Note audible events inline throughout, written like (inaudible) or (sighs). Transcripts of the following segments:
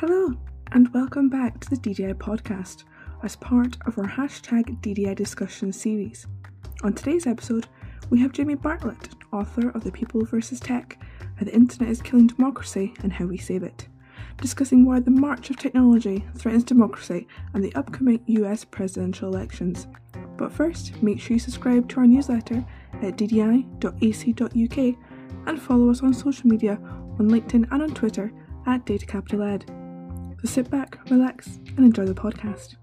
Hello, and welcome back to the DDI podcast as part of our hashtag DDI discussion series. On today's episode, we have Jamie Bartlett, author of The People vs. Tech How the Internet is Killing Democracy and How We Save It, discussing why the march of technology threatens democracy and the upcoming US presidential elections. But first, make sure you subscribe to our newsletter at ddi.ac.uk and follow us on social media on LinkedIn and on Twitter at Data Capital Ed. So sit back, relax, and enjoy the podcast.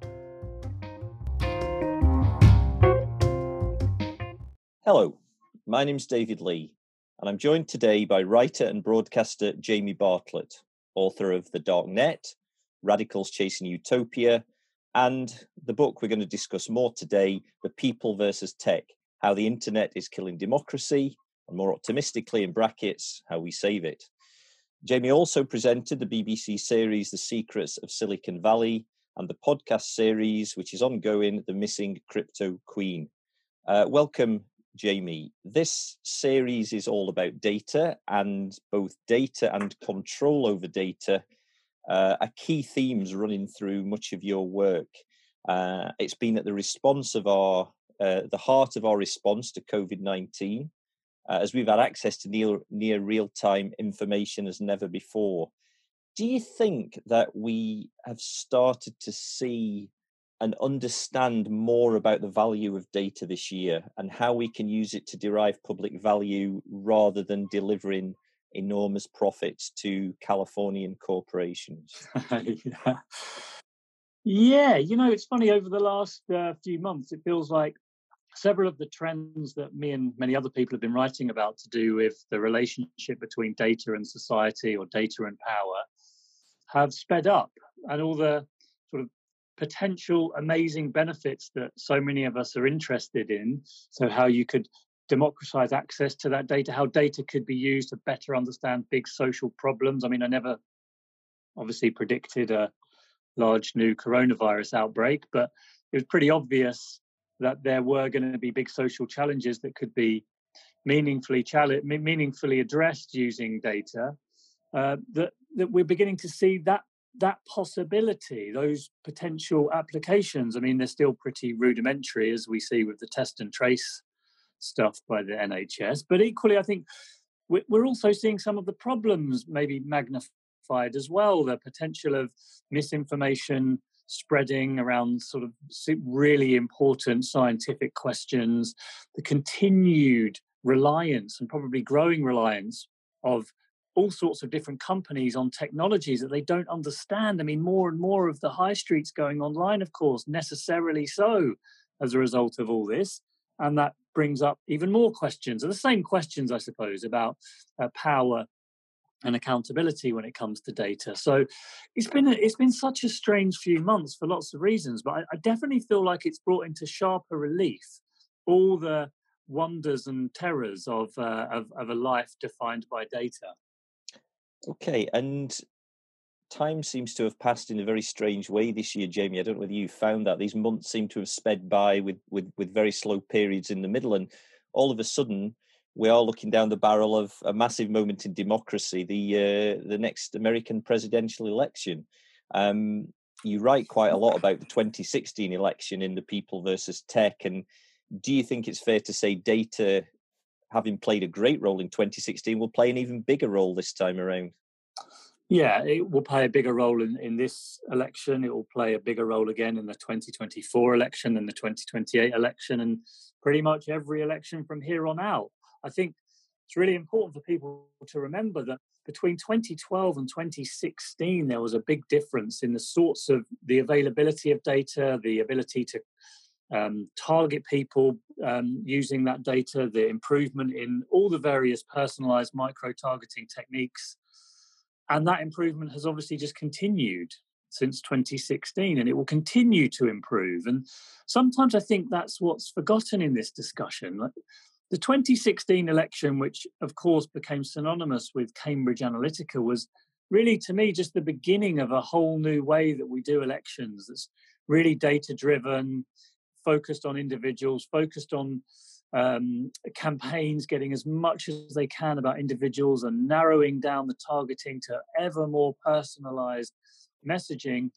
Hello, my name's David Lee, and I'm joined today by writer and broadcaster Jamie Bartlett, author of The Dark Net, Radicals Chasing Utopia, and the book we're going to discuss more today The People versus Tech How the Internet is Killing Democracy, and more optimistically, in brackets, How We Save It. Jamie also presented the BBC series The Secrets of Silicon Valley and the podcast series, which is ongoing, The Missing Crypto Queen. Uh, welcome, Jamie. This series is all about data and both data and control over data uh, are key themes running through much of your work. Uh, it's been at the response of our, uh, the heart of our response to COVID 19 uh, as we've had access to near, near real time information as never before. Do you think that we have started to see and understand more about the value of data this year and how we can use it to derive public value rather than delivering enormous profits to Californian corporations? yeah. (laughs) yeah, you know, it's funny over the last uh, few months, it feels like several of the trends that me and many other people have been writing about to do with the relationship between data and society or data and power have sped up and all the sort of potential amazing benefits that so many of us are interested in. So how you could democratize access to that data how data could be used to better understand big social problems. I mean i never obviously predicted a large new coronavirus outbreak but it was pretty obvious that there were going to be big social challenges that could be meaningfully meaningfully addressed using data. Uh, that that we're beginning to see that that possibility, those potential applications. I mean, they're still pretty rudimentary, as we see with the test and trace stuff by the NHS. But equally, I think we're also seeing some of the problems maybe magnified as well. The potential of misinformation spreading around sort of really important scientific questions, the continued reliance and probably growing reliance of all sorts of different companies on technologies that they don't understand. I mean, more and more of the high streets going online, of course, necessarily so as a result of all this. And that brings up even more questions, are the same questions, I suppose, about uh, power and accountability when it comes to data. So it's been a, it's been such a strange few months for lots of reasons, but I, I definitely feel like it's brought into sharper relief all the wonders and terrors of, uh, of of a life defined by data. Okay, and time seems to have passed in a very strange way this year, Jamie. I don't know whether you found that these months seem to have sped by with with with very slow periods in the middle, and all of a sudden we are looking down the barrel of a massive moment in democracy, the uh, the next American presidential election. Um, you write quite a lot about the 2016 election in the People versus Tech, and do you think it's fair to say data, having played a great role in 2016, will play an even bigger role this time around? Yeah, it will play a bigger role in, in this election. It will play a bigger role again in the 2024 election and the 2028 election, and pretty much every election from here on out. I think it's really important for people to remember that between 2012 and 2016, there was a big difference in the sorts of the availability of data, the ability to um, target people um, using that data, the improvement in all the various personalized micro targeting techniques. And that improvement has obviously just continued since 2016 and it will continue to improve. And sometimes I think that's what's forgotten in this discussion. The 2016 election, which of course became synonymous with Cambridge Analytica, was really to me just the beginning of a whole new way that we do elections that's really data driven, focused on individuals, focused on um, campaigns getting as much as they can about individuals and narrowing down the targeting to ever more personalized messaging,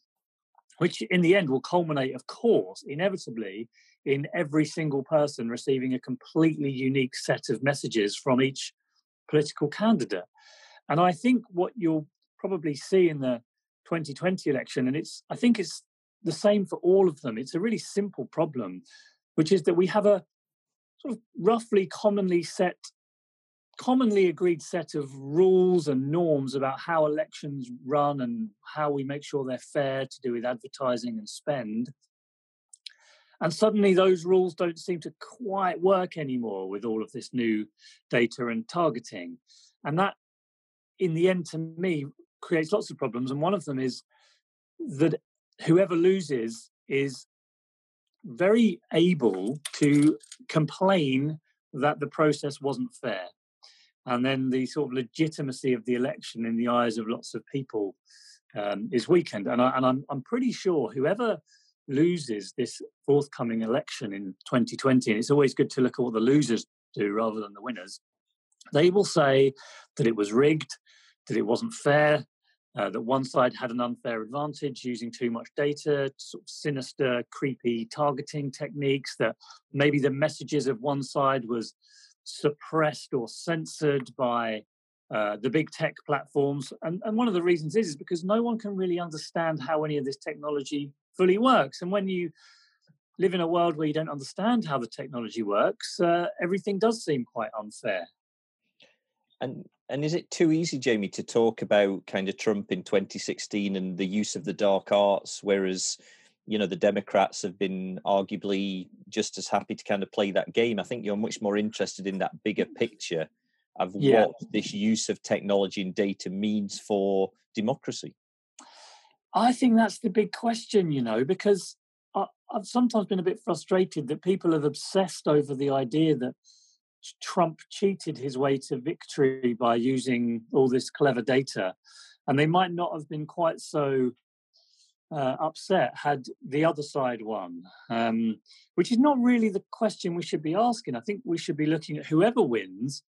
which in the end will culminate, of course, inevitably, in every single person receiving a completely unique set of messages from each political candidate. And I think what you'll probably see in the 2020 election, and it's I think it's the same for all of them. It's a really simple problem, which is that we have a sort of roughly commonly set commonly agreed set of rules and norms about how elections run and how we make sure they're fair to do with advertising and spend. And suddenly those rules don't seem to quite work anymore with all of this new data and targeting. And that, in the end, to me, creates lots of problems. And one of them is that whoever loses is very able to complain that the process wasn't fair. And then the sort of legitimacy of the election in the eyes of lots of people um, is weakened. And, I, I'm, I'm pretty sure whoever loses this forthcoming election in 2020, and it's always good to look at what the losers do rather than the winners, they will say that it was rigged, that it wasn't fair, uh, that one side had an unfair advantage using too much data, sort of sinister, creepy targeting techniques, that maybe the messages of one side was suppressed or censored by uh, the big tech platforms. And, and one of the reasons is, is because no one can really understand how any of this technology fully works. And when you live in a world where you don't understand how the technology works, uh, everything does seem quite unfair. And and is it too easy, Jamie, to talk about kind of Trump in 2016 and the use of the dark arts, whereas you know the Democrats have been arguably just as happy to kind of play that game? I think you're much more interested in that bigger picture of yeah. what this use of technology and data means for democracy. I think that's the big question, you know, because I, I've sometimes been a bit frustrated that people have obsessed over the idea that Trump cheated his way to victory by using all this clever data. And they might not have been quite so uh, upset had the other side won, um, which is not really the question we should be asking. I think we should be looking at whoever wins,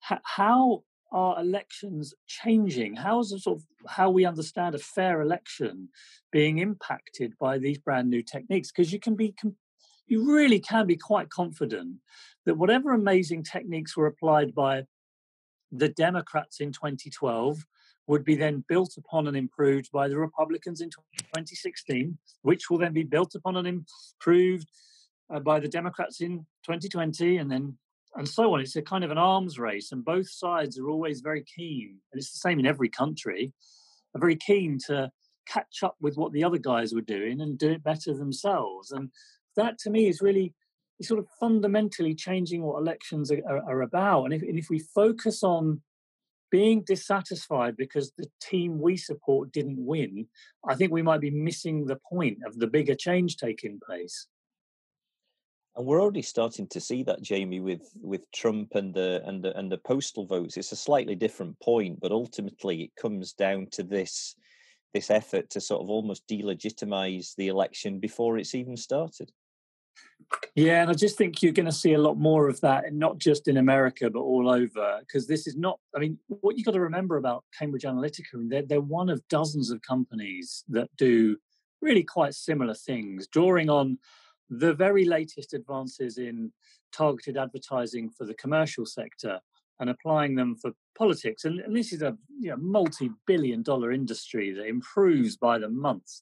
how are elections changing? How is sort of how we understand a fair election being impacted by these brand new techniques? Because you can be, you really can be quite confident that whatever amazing techniques were applied by the Democrats in 2012 would be then built upon and improved by the Republicans in 2016, which will then be built upon and improved uh, by the Democrats in 2020, and then and so on. It's a kind of an arms race, and both sides are always very keen, and it's the same in every country, are very keen to catch up with what the other guys were doing and do it better themselves. And that to me is really sort of fundamentally changing what elections are, are, are about. And if, and if we focus on being dissatisfied because the team we support didn't win, I think we might be missing the point of the bigger change taking place. And we're already starting to see that, Jamie, with with Trump and the and the and the postal votes. It's a slightly different point, but ultimately it comes down to this this effort to sort of almost delegitimize the election before it's even started. Yeah, and I just think you're going to see a lot more of that, and not just in America, but all over. Because this is not, I mean, what you've got to remember about Cambridge Analytica, they're, they're one of dozens of companies that do really quite similar things, drawing on the very latest advances in targeted advertising for the commercial sector and applying them for politics. And, and this is a you know, multi billion dollar industry that improves by the month.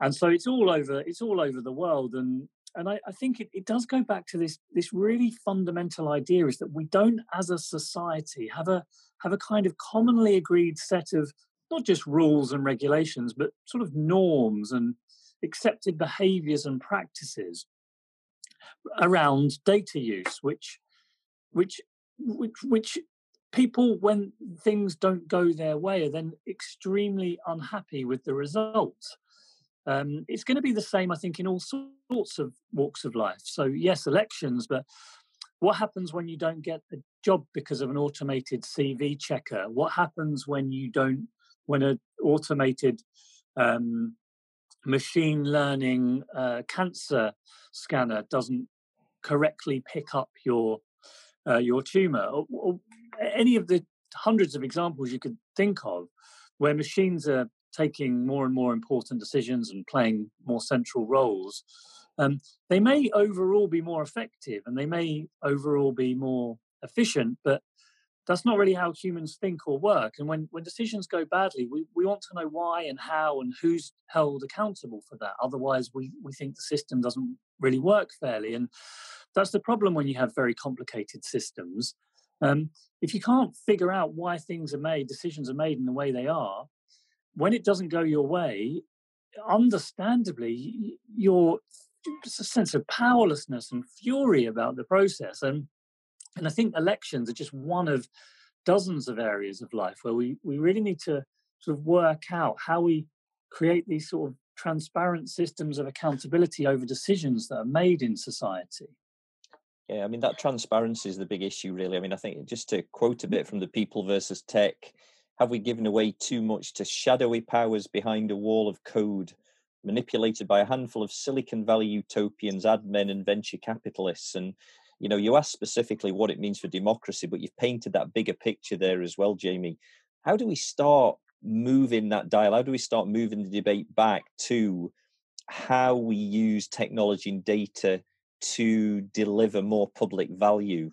And so it's all over. It's all over the world, and and I, I think it, it does go back to this this really fundamental idea is that we don't as a society have a have a kind of commonly agreed set of not just rules and regulations but sort of norms and accepted behaviors and practices around data use which which which, which people when things don't go their way are then extremely unhappy with the results um, it's going to be the same, I think, in all sorts of walks of life. So, yes, elections, but what happens when you don't get a job because of an automated CV checker? What happens when you don't, when an automated um, machine learning uh, cancer scanner doesn't correctly pick up your uh, your tumor? Or, or any of the hundreds of examples you could think of where machines are taking more and more important decisions and playing more central roles, um, they may overall be more effective and they may overall be more efficient, but that's not really how humans think or work. And when, when decisions go badly, we, we want to know why and how and who's held accountable for that. Otherwise, we, we think the system doesn't really work fairly. And that's the problem when you have very complicated systems. Um, if you can't figure out why things are made, decisions are made in the way they are, when it doesn't go your way, understandably, your sense of powerlessness and fury about the process. And and I think elections are just one of dozens of areas of life where we, we really need to sort of work out how we create these sort of transparent systems of accountability over decisions that are made in society. Yeah, I mean, that transparency is the big issue, really. I mean, I think just to quote a mm. bit from the people versus tech, have we given away too much to shadowy powers behind a wall of code manipulated by a handful of Silicon Valley utopians, admin, and venture capitalists? And you know, you asked specifically what it means for democracy, but you've painted that bigger picture there as well, Jamie. How do we start moving that dial? How do we start moving the debate back to how we use technology and data to deliver more public value?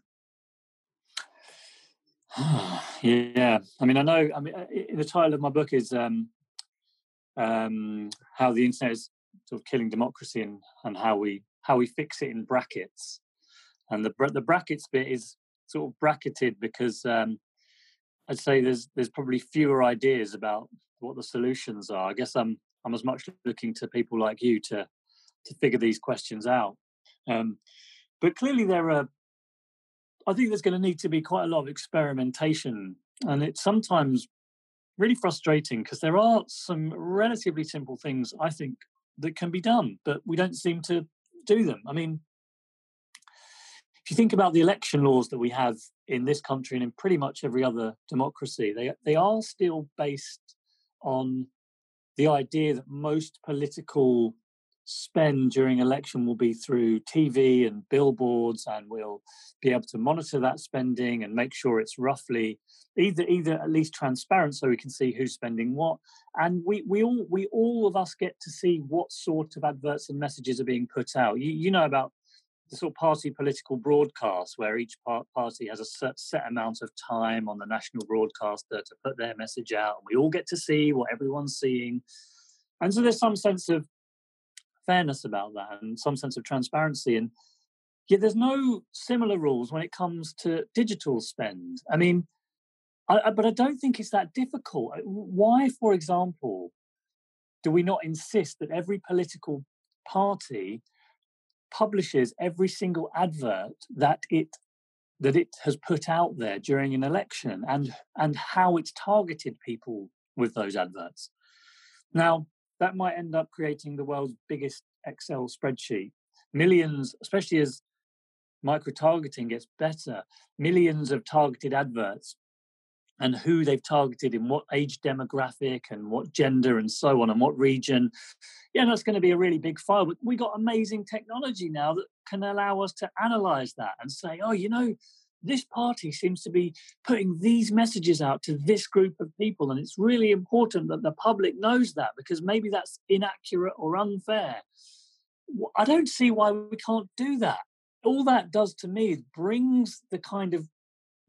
(sighs) yeah, I mean, I know. I mean, uh, the title of my book is um, um, "How the Internet is sort of killing democracy and, and how we how we fix it in brackets." And the the brackets bit is sort of bracketed because um, I'd say there's there's probably fewer ideas about what the solutions are. I guess I'm I'm as much looking to people like you to to figure these questions out. Um, but clearly there are. I think there's going to need to be quite a lot of experimentation, and it's sometimes really frustrating because there are some relatively simple things I think that can be done, but we don't seem to do them. I mean, if you think about the election laws that we have in this country and in pretty much every other democracy, they they are still based on the idea that most political spend during election will be through TV and billboards, and we'll be able to monitor that spending and make sure it's roughly either either at least transparent so we can see who's spending what. And we we all we all of us get to see what sort of adverts and messages are being put out. You you know about the sort of party political broadcast where each party has a set, amount of time on the national broadcaster to put their message out and we all get to see what everyone's seeing. And so there's some sense of fairness about that and some sense of transparency and yet there's no similar rules when it comes to digital spend. I mean I, I, but i don't think it's that difficult. Why for example do we not insist that every political party publishes every single advert that it that it has put out there during an election and and how it's targeted people with those adverts. Now that might end up creating the world's biggest excel spreadsheet. Millions especially as micro targeting gets better millions of targeted adverts and who they've targeted in what age demographic and what gender and so on and what region. Yeah, that's going to be a really big file. But we got amazing technology now that can allow us to analyze that and say, oh, you know, this party seems to be putting these messages out to this group of people. And it's really important that the public knows that because maybe that's inaccurate or unfair. I don't see why we can't do that. All that does to me brings the kind of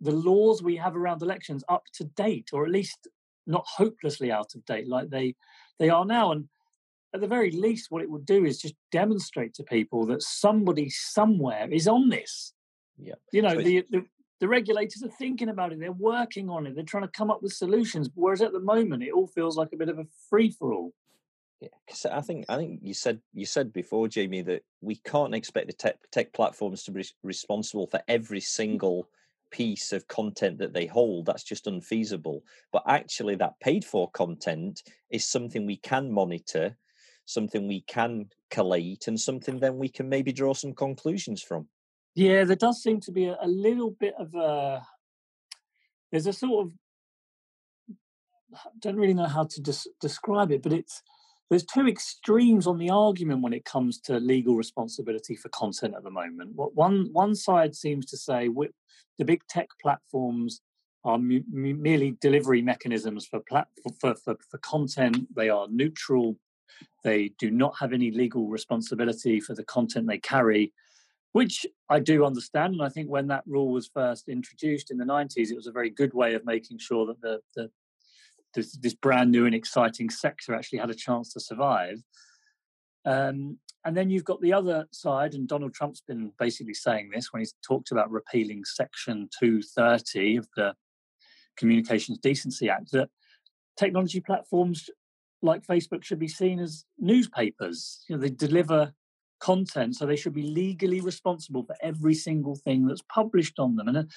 the laws we have around elections up to date, or at least not hopelessly out of date like they they are now. And at the very least, what it would do is just demonstrate to people that somebody somewhere is on this. Yeah, you know, so the, the the regulators are thinking about it. They're working on it. They're trying to come up with solutions. Whereas at the moment, it all feels like a bit of a free for all. Yeah, because I think I think you said you said before, Jamie, that we can't expect the tech tech platforms to be responsible for every mm. single piece of content that they hold that's just unfeasible. But actually that paid for content is something we can monitor something we can collate and something then we can maybe draw some conclusions from. Yeah there does seem to be a, a little bit of a there's a sort of I don't really know how to des- describe it but it's there's two extremes on the argument when it comes to legal responsibility for content at the moment. What one one side seems to say the big tech platforms are merely delivery mechanisms for, plat- for, for, for content. They are neutral. They do not have any legal responsibility for the content they carry, which I do understand. And I think when that rule was first introduced in the 90s, it was a very good way of making sure that the, the this, this brand new and exciting sector actually had a chance to survive. Um, and then you've got the other side, and Donald Trump's been basically saying this when he's talked about repealing Section 230 of the Communications Decency Act, that technology platforms like Facebook should be seen as newspapers. You know, they deliver content, so they should be legally responsible for every single thing that's published on them. And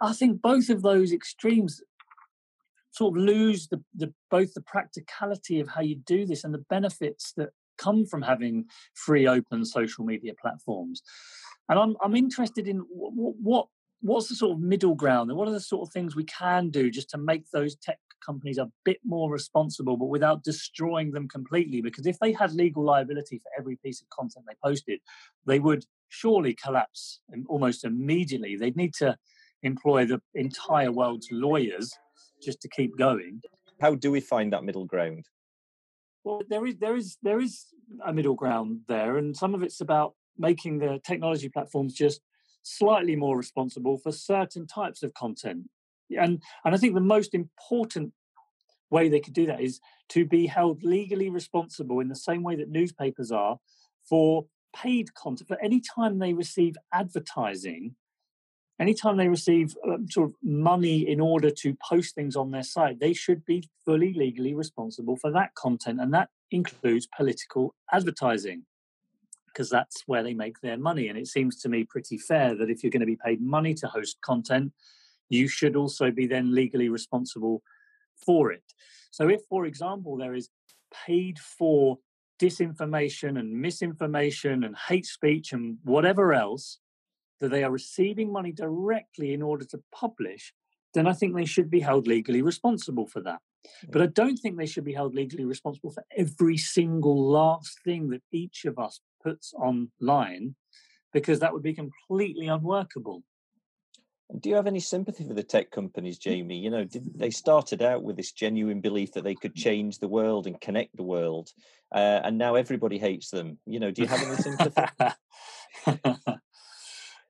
I think both of those extremes sort of lose the, the both the practicality of how you do this and the benefits that come from having free open social media platforms. And i'm i'm interested in what, what what's the sort of middle ground and what are the sort of things we can do just to make those tech companies a bit more responsible but without destroying them completely? Because if they had legal liability for every piece of content they posted they would surely collapse almost immediately. They'd need to employ the entire world's lawyers just to keep going. How do we find that middle ground? Well, there is there is there is a middle ground there, and some of it's about making the technology platforms just slightly more responsible for certain types of content. And and I think the most important way they could do that is to be held legally responsible in the same way that newspapers are for paid content for any time they receive advertising anytime they receive um, sort of money in order to post things on their site, they should be fully legally responsible for that content. And that includes political advertising because that's where they make their money. And it seems to me pretty fair that if you're going to be paid money to host content, you should also be then legally responsible for it. So, if, for example, there is paid for disinformation and misinformation and hate speech and whatever else, that they are receiving money directly in order to publish, then I think they should be held legally responsible for that. But I don't think they should be held legally responsible for every single last thing that each of us puts online, because that would be completely unworkable. Do you have any sympathy for the tech companies, Jamie? You know, did, they started out with this genuine belief that they could change the world and connect the world, uh, and now everybody hates them. You know, do you have any sympathy? (laughs)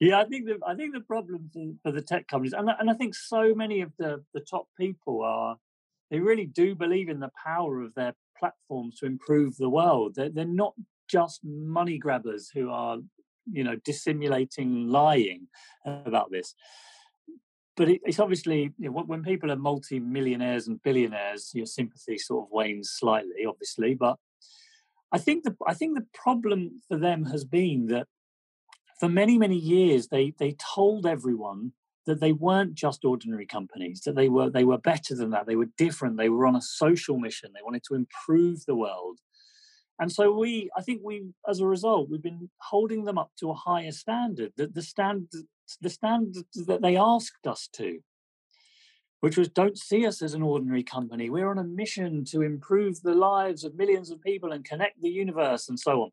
Yeah, I think the I think the problem for, for the tech companies, and and I think so many of the the top people are, they really do believe in the power of their platforms to improve the world. They're, they're not just money grabbers who are, you know, dissimulating, lying about this. But it, it's obviously you know, when people are multi-millionaires and billionaires, your sympathy sort of wanes slightly, obviously. But I think the I think the problem for them has been that for many, many years, they, they told everyone that they weren't just ordinary companies, that they were, they were better than that. They were different. They were on a social mission. They wanted to improve the world. And so we, I think we, as a result, we've been holding them up to a higher standard, that the standard, the standards that they asked us to, which was don't see us as an ordinary company. We're on a mission to improve the lives of millions of people and connect the universe and so on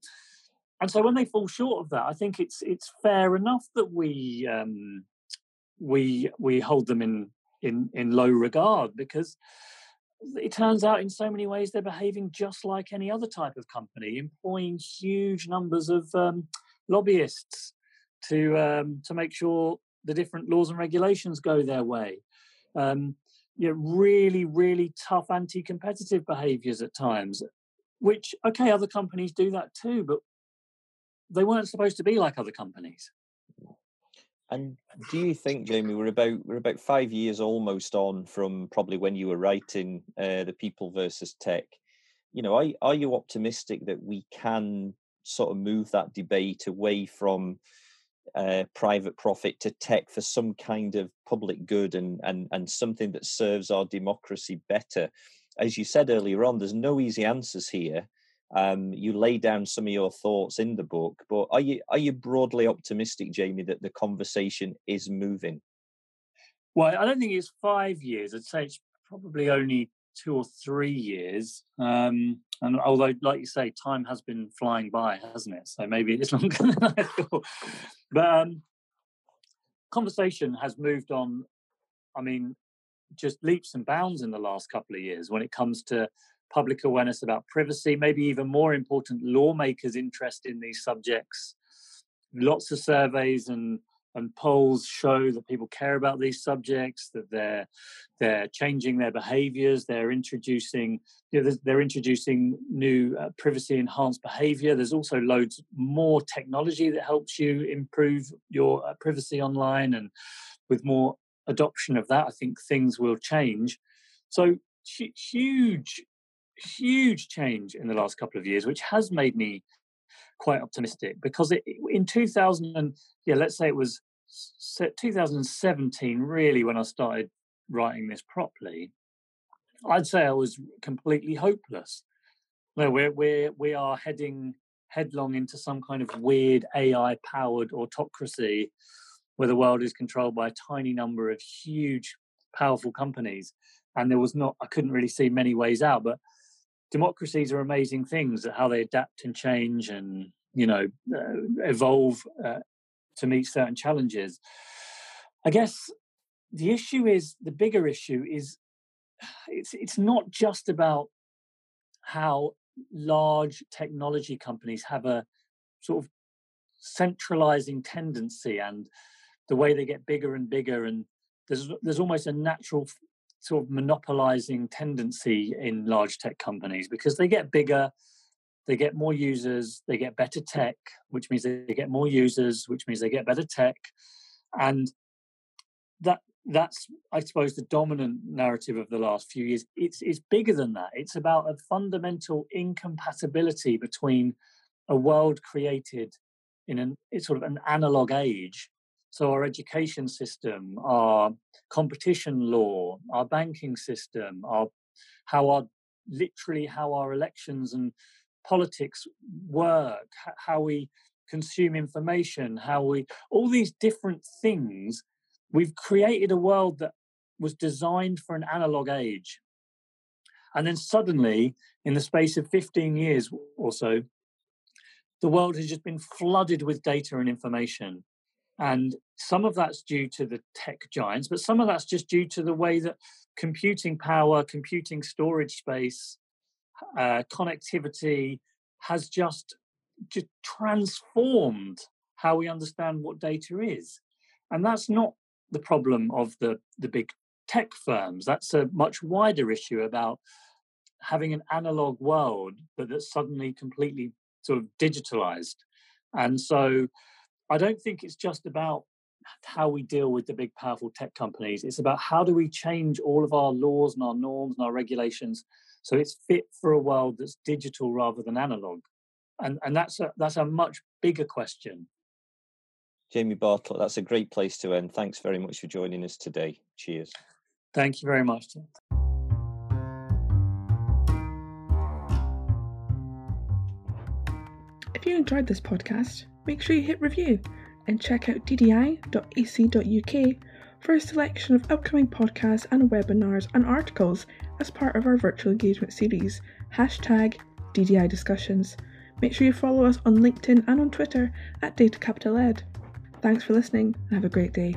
and so when they fall short of that, I think it's it's fair enough that we um, we we hold them in in in low regard because it turns out in so many ways they're behaving just like any other type of company, employing huge numbers of um, lobbyists to um, to make sure the different laws and regulations go their way. Um, you know, really, really tough anti-competitive behaviours at times. Which okay, other companies do that too, but they weren't supposed to be like other companies. And do you think, Jamie, we're about we're about five years almost on from probably when you were writing uh, the People versus Tech? You know, are are you optimistic that we can sort of move that debate away from uh, private profit to tech for some kind of public good and and and something that serves our democracy better? As you said earlier on, there's no easy answers here. Um, you lay down some of your thoughts in the book, but are you are you broadly optimistic, Jamie, that the conversation is moving? Well, I don't think it's five years. I'd say it's probably only two or three years. Um, and although, like you say, time has been flying by, hasn't it? So maybe it's (laughs) longer than I thought. But um, conversation has moved on. I mean, just leaps and bounds in the last couple of years when it comes to public awareness about privacy, maybe even more important, lawmakers' interest in these subjects. Lots of surveys and and polls show that people care about these subjects, that they're they're changing their behaviours, they're introducing you know, they're introducing new uh, privacy enhanced behaviour. There's also loads more technology that helps you improve your uh, privacy online, and with more adoption of that, I think things will change. So huge huge change in the last couple of years, which has made me quite optimistic because it, in 2000 and yeah, let's say it was 2017 really when I started writing this properly. I'd say I was completely hopeless. No, we're we're we are heading headlong into some kind of weird AI powered autocracy where the world is controlled by a tiny number of huge powerful companies and there was not i couldn't really see many ways out but democracies are amazing things at how they adapt and change and you know uh, evolve uh, to meet certain challenges. I guess the issue is the bigger issue is (sighs) it's it's not just about how large technology companies have a sort of centralizing tendency and the way they get bigger and bigger and there's there's almost a natural sort of monopolizing tendency in large tech companies because they get bigger, they get more users, they get better tech, which means they get more users, which means they get better tech, and that that's I suppose the dominant narrative of the last few years. It's it's bigger than that. It's about a fundamental incompatibility between a world created in an it's sort of an analog age so our education system, our competition law, our banking system, our how our literally how our elections and politics work, how we consume information, how we all these different things. We've created a world that was designed for an analog age. And then suddenly, in the space of 15 years or so, the world has just been flooded with data and information. And some of that's due to the tech giants, but some of that's just due to the way that computing power, computing storage space, uh, connectivity has just, just transformed how we understand what data is. And that's not the problem of the, the big tech firms. That's a much wider issue about having an analog world, but that's suddenly completely sort of digitalized. And so I don't think it's just about how we deal with the big, powerful tech companies. It's about how do we change all of our laws and our norms and our regulations so it's fit for a world that's digital rather than analog. And and that's a that's a much bigger question. Jamie Bartlett, that's a great place to end. Thanks very much for joining us today. Cheers. Thank you very much. If you enjoyed this podcast, make sure you hit review and check out ddi.ac.uk for a selection of upcoming podcasts and webinars and articles as part of our virtual engagement series, hashtag DDI Discussions. Make sure you follow us on LinkedIn and on Twitter at Data Capital Ed. Thanks for listening and have a great day.